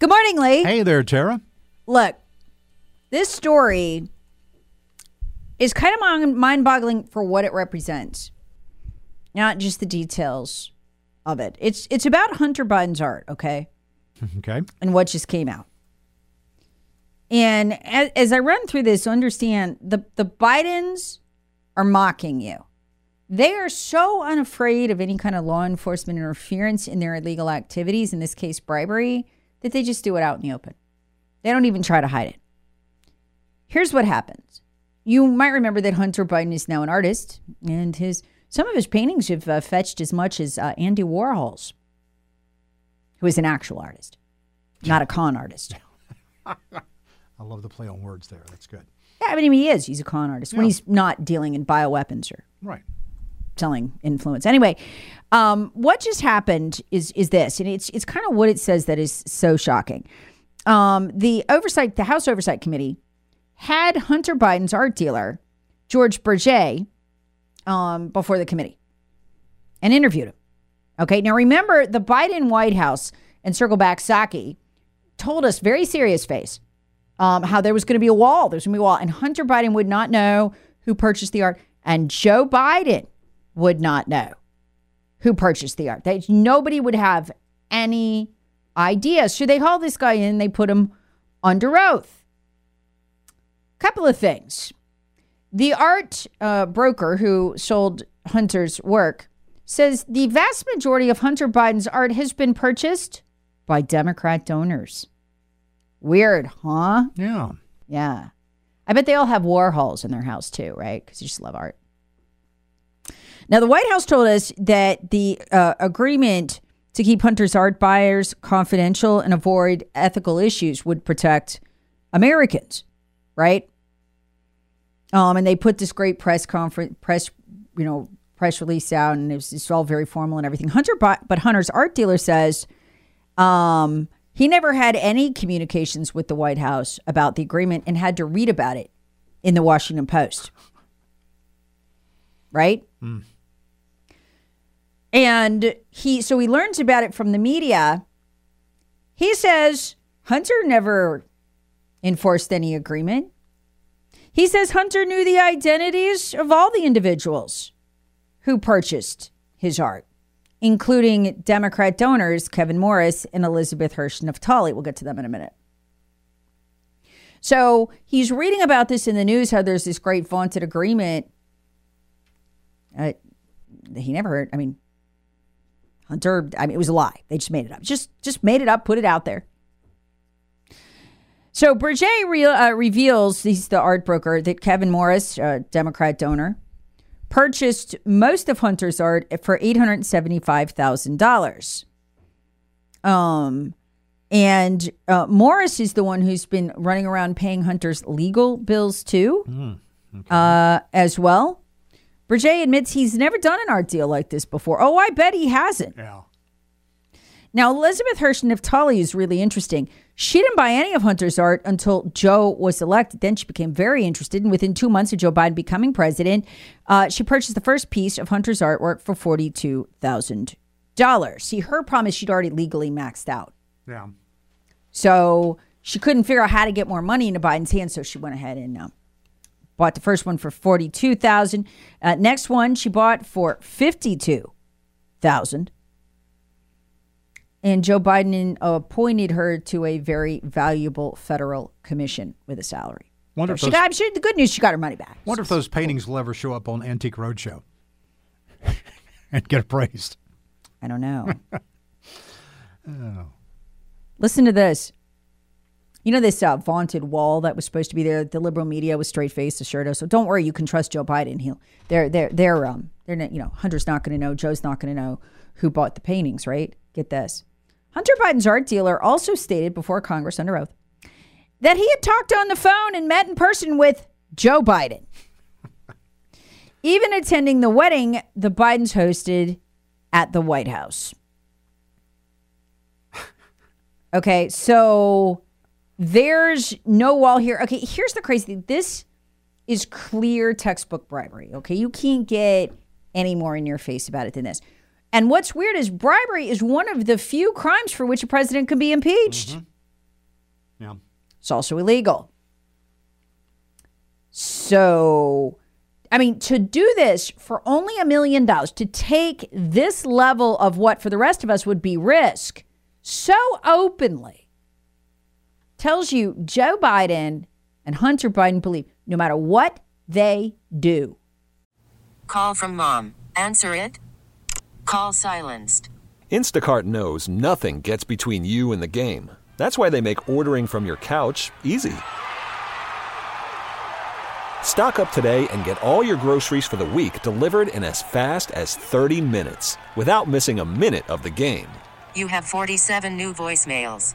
Good morning, Lee. Hey there, Tara. Look, this story is kind of mind boggling for what it represents, not just the details of it. It's, it's about Hunter Biden's art, okay? Okay. And what just came out. And as, as I run through this, understand the, the Bidens are mocking you. They are so unafraid of any kind of law enforcement interference in their illegal activities, in this case, bribery, that they just do it out in the open. They don't even try to hide it. Here's what happens. You might remember that Hunter Biden is now an artist, and his some of his paintings have uh, fetched as much as uh, Andy Warhol's, who is an actual artist, not a con artist. I love the play on words there. That's good. Yeah, I mean, he is. He's a con artist when he's not dealing in bioweapons or Right. Selling influence. Anyway, um, what just happened is is this, and it's it's kind of what it says that is so shocking. Um, the oversight, the House Oversight Committee, had Hunter Biden's art dealer George Bergès um, before the committee and interviewed him. Okay, now remember the Biden White House and circle back Psaki told us very serious face um, how there was going to be a wall. There's going to be a wall, and Hunter Biden would not know who purchased the art, and Joe Biden would not know who purchased the art. They, nobody would have any idea. So they haul this guy in, they put him under oath. Couple of things. The art uh, broker who sold Hunter's work says the vast majority of Hunter Biden's art has been purchased by Democrat donors. Weird, huh? Yeah. Yeah. I bet they all have Warhols in their house too, right? Because you just love art. Now, the White House told us that the uh, agreement to keep Hunter's art buyers confidential and avoid ethical issues would protect Americans, right? Um, and they put this great press conference, press, you know, press release out, and it it's all very formal and everything. Hunter, bought, but Hunter's art dealer says um, he never had any communications with the White House about the agreement and had to read about it in the Washington Post. Right? And he, so he learns about it from the media. He says Hunter never enforced any agreement. He says Hunter knew the identities of all the individuals who purchased his art, including Democrat donors Kevin Morris and Elizabeth Hirsch Naftali. We'll get to them in a minute. So he's reading about this in the news how there's this great vaunted agreement. Uh, he never heard. I mean, Hunter. I mean, it was a lie. They just made it up. Just just made it up. Put it out there. So Bergès re- uh, reveals he's the art broker that Kevin Morris, a Democrat donor, purchased most of Hunter's art for eight hundred seventy-five thousand dollars. Um, and uh, Morris is the one who's been running around paying Hunter's legal bills too, uh, as well. Bergès admits he's never done an art deal like this before. Oh, I bet he hasn't. Yeah. Now, Elizabeth Hirsch Naftali is really interesting. She didn't buy any of Hunter's art until Joe was elected. Then she became very interested. And within two months of Joe Biden becoming president, uh, she purchased the first piece of Hunter's artwork for $42,000. See, her promise she'd already legally maxed out. Yeah. So she couldn't figure out how to get more money into Biden's hands. So she went ahead and uh, bought the first one for 42,000. Uh, next one she bought for 52,000 and Joe Biden appointed her to a very valuable federal commission with a salary. Wonder So if she those- got, sure the good news, she got her money back. Wonder if those paintings will ever show up on Antique Roadshow and get appraised. I don't know. oh. Listen to this. You know this uh, vaunted wall that was supposed to be there. The liberal media was straight faced assured us. So don't worry, you can trust Joe Biden. He'll they're they're they're um they're not, you know Hunter's not going to know. Joe's not going to know who bought the paintings. Right? Get this. Hunter Biden's art dealer also stated before Congress under oath that he had talked on the phone and met in person with Joe Biden. Even attending the wedding the Bidens hosted at the White House. Okay, so there's no wall here. Okay, here's the crazy thing. This is clear textbook bribery. Okay, you can't get any more in your face about it than this. And what's weird is bribery is one of the few crimes for which a president can be impeached. Mm-hmm. Yeah. It's also illegal. So, I mean, to do this for only a million dollars, to take this level of what for the rest of us would be risk so openly, tells you Joe Biden and Hunter Biden believe no matter what they do, Call from mom. Answer it. Call silenced. Instacart knows nothing gets between you and the game. That's why they make ordering from your couch easy. Stock up today and get all your groceries for the week delivered in as fast as 30 minutes without missing a minute of the game. You have 47 new voicemails.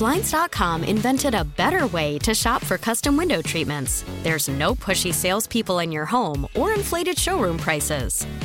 Blinds.com invented a better way to shop for custom window treatments. There's no pushy salespeople in your home or inflated showroom prices.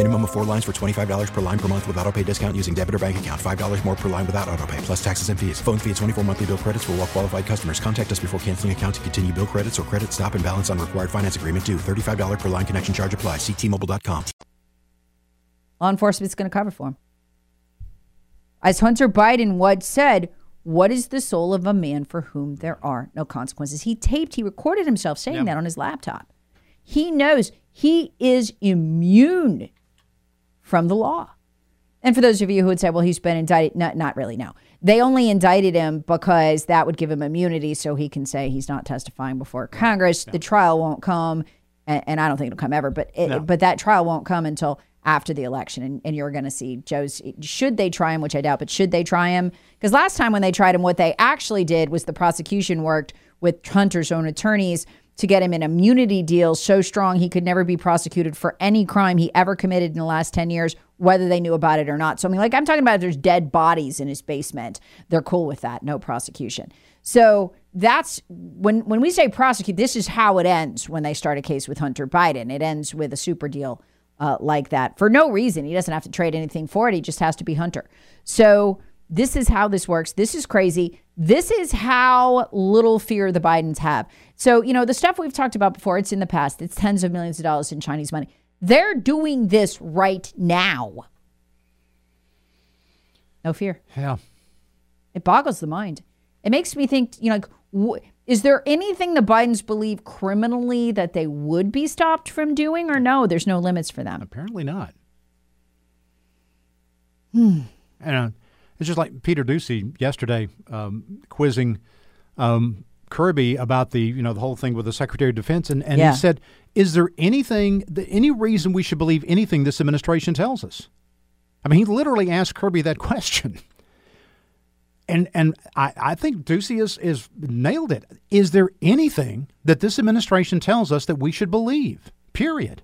Minimum of four lines for $25 per line per month with auto pay discount using debit or bank account. $5 more per line without auto pay, plus taxes and fees. Phone fee at 24 monthly bill credits for all well qualified customers. Contact us before canceling account to continue bill credits or credit stop and balance on required finance agreement due. $35 per line connection charge apply. Ctmobile.com. law enforcement's going to cover for him. As Hunter Biden once said, what is the soul of a man for whom there are no consequences? He taped, he recorded himself saying that on his laptop. He knows he is immune from the law. And for those of you who would say, well, he's been indicted, not, not really, no. They only indicted him because that would give him immunity so he can say he's not testifying before Congress. The trial won't come, and, and I don't think it'll come ever, but it, but that trial won't come until after the election. And, and you're going to see Joe's, should they try him, which I doubt, but should they try him? Because last time when they tried him, what they actually did was the prosecution worked with Hunter's own attorneys to get him an immunity deal so strong he could never be prosecuted for any crime he ever committed in the last 10 years, whether they knew about it or not. So, I mean, like I'm talking about there's dead bodies in his basement, they're cool with that, no prosecution. So that's when when we say prosecute, this is how it ends when they start a case with Hunter Biden. It ends with a super deal uh, like that for no reason. He doesn't have to trade anything for it. He just has to be Hunter. So this is how this works. This is crazy. This is how little fear the Bidens have. So, you know, the stuff we've talked about before, it's in the past. It's tens of millions of dollars in Chinese money. They're doing this right now. No fear. Yeah. It boggles the mind. It makes me think, you know, like, wh- is there anything the Bidens believe criminally that they would be stopped from doing, or no? There's no limits for them. Apparently not. Hmm. And uh, it's just like Peter Doocy yesterday um, quizzing um, Kirby about the you know the whole thing with the Secretary of Defense, and, and Yeah. he said, "Is there anything, th- any reason we should believe anything this administration tells us?" I mean, he literally asked Kirby that question. And and I, I think Doocy is, is nailed it. Is there anything that this administration tells us that we should believe? Period.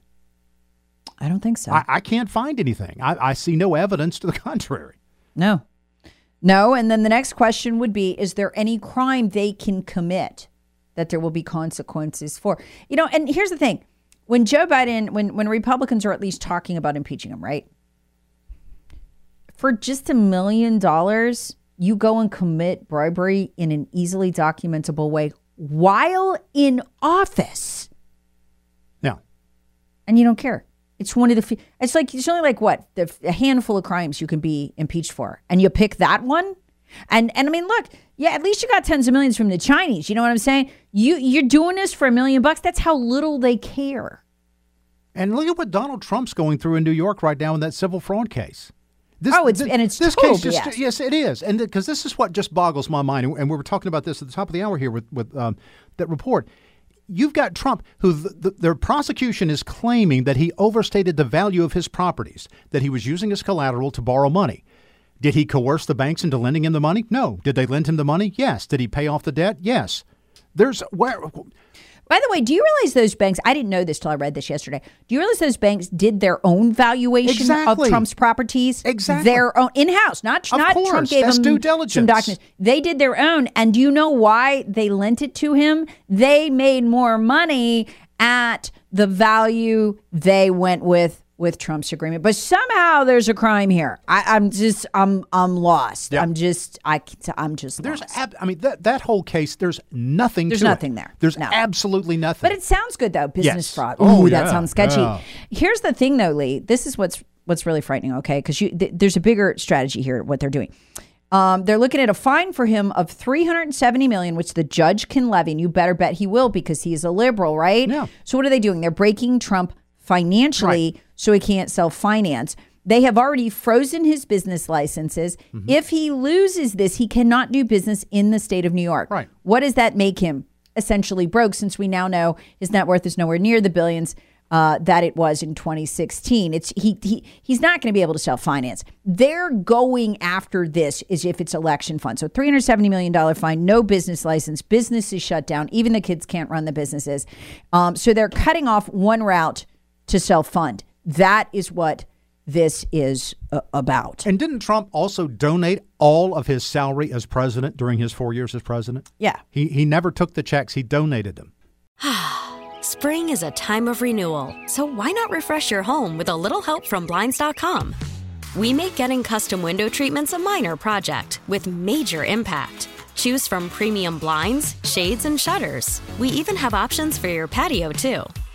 I don't think so. I, I can't find anything. I, I see no evidence to the contrary. No. No. And then the next question would be Is there any crime they can commit that there will be consequences for? You know, and here's the thing when Joe Biden, when, when Republicans are at least talking about impeaching him, right? For just a million dollars, you go and commit bribery in an easily documentable way while in office Yeah. and you don't care. It's one of the. Few, it's like it's only like what the, a handful of crimes you can be impeached for, and you pick that one. And and I mean, look, yeah, at least you got tens of millions from the Chinese. You know what I'm saying? You you're doing this for a million bucks. That's how little they care. And look at what Donald Trump's going through in New York right now in that civil fraud case. This, Oh, it's- and it's this case just BS. yes, it is, and because this is what just boggles my mind, and we were talking about this at the top of the hour here with with um, that report. You've got Trump, who the, the, their prosecution is claiming that he overstated the value of his properties, that he was using as collateral to borrow money. Did he coerce the banks into lending him the money? No. Did they lend him the money? Yes. Did he pay off the debt? Yes. There's where By the way, do you realize those banks? I didn't know this till I read this yesterday. Do you realize those banks did their own valuation Exactly. of Trump's properties? Exactly. their own in house, not Of not Trump gave That's them due some diligence. documents. They did their own, and do you know why they lent it to him? They made more money at the value they went with with Trump's agreement. But somehow there's a crime here. I, I'm just I'm I'm lost. Yeah. I'm just I I'm just there's lost. ab- I mean that that whole case there's nothing There's to it. nothing there. There's No. absolutely nothing. But it sounds good though, business Yes. fraud. Oh, Ooh, that sounds sketchy. yeah. Here's the thing though, Lee. This is what's what's really frightening, okay? Because th- there's a bigger strategy here what they're doing. Um, they're looking at a fine for him of 370 million, which the judge can levy, and you better bet he will because he's a liberal, right? Yeah. So what are they doing? They're breaking Trump financially so he can't self finance. They have already frozen his business licenses. Mm-hmm. If he loses this, he cannot do business in the state of New York. Right. What does that make him? Essentially broke, since we now know his net worth is nowhere near the billions uh, that it was in 2016. It's he he he's not going to be able to self finance. They're going after this as if it's election fund. So 370 million dollar fine, no business license, business is shut down. Even the kids can't run the businesses. Um, so they're cutting off one route to self fund. That is what this is uh, about. and didn't Trump also donate all of his salary as president during his four years as president? Yeah. He he never took the checks; he donated them. Spring is a time of renewal, so why not refresh your home with a little help from Blinds.com? We make getting custom window treatments a minor project with major impact. Choose from premium blinds, shades, and shutters. We even have options for your patio, too.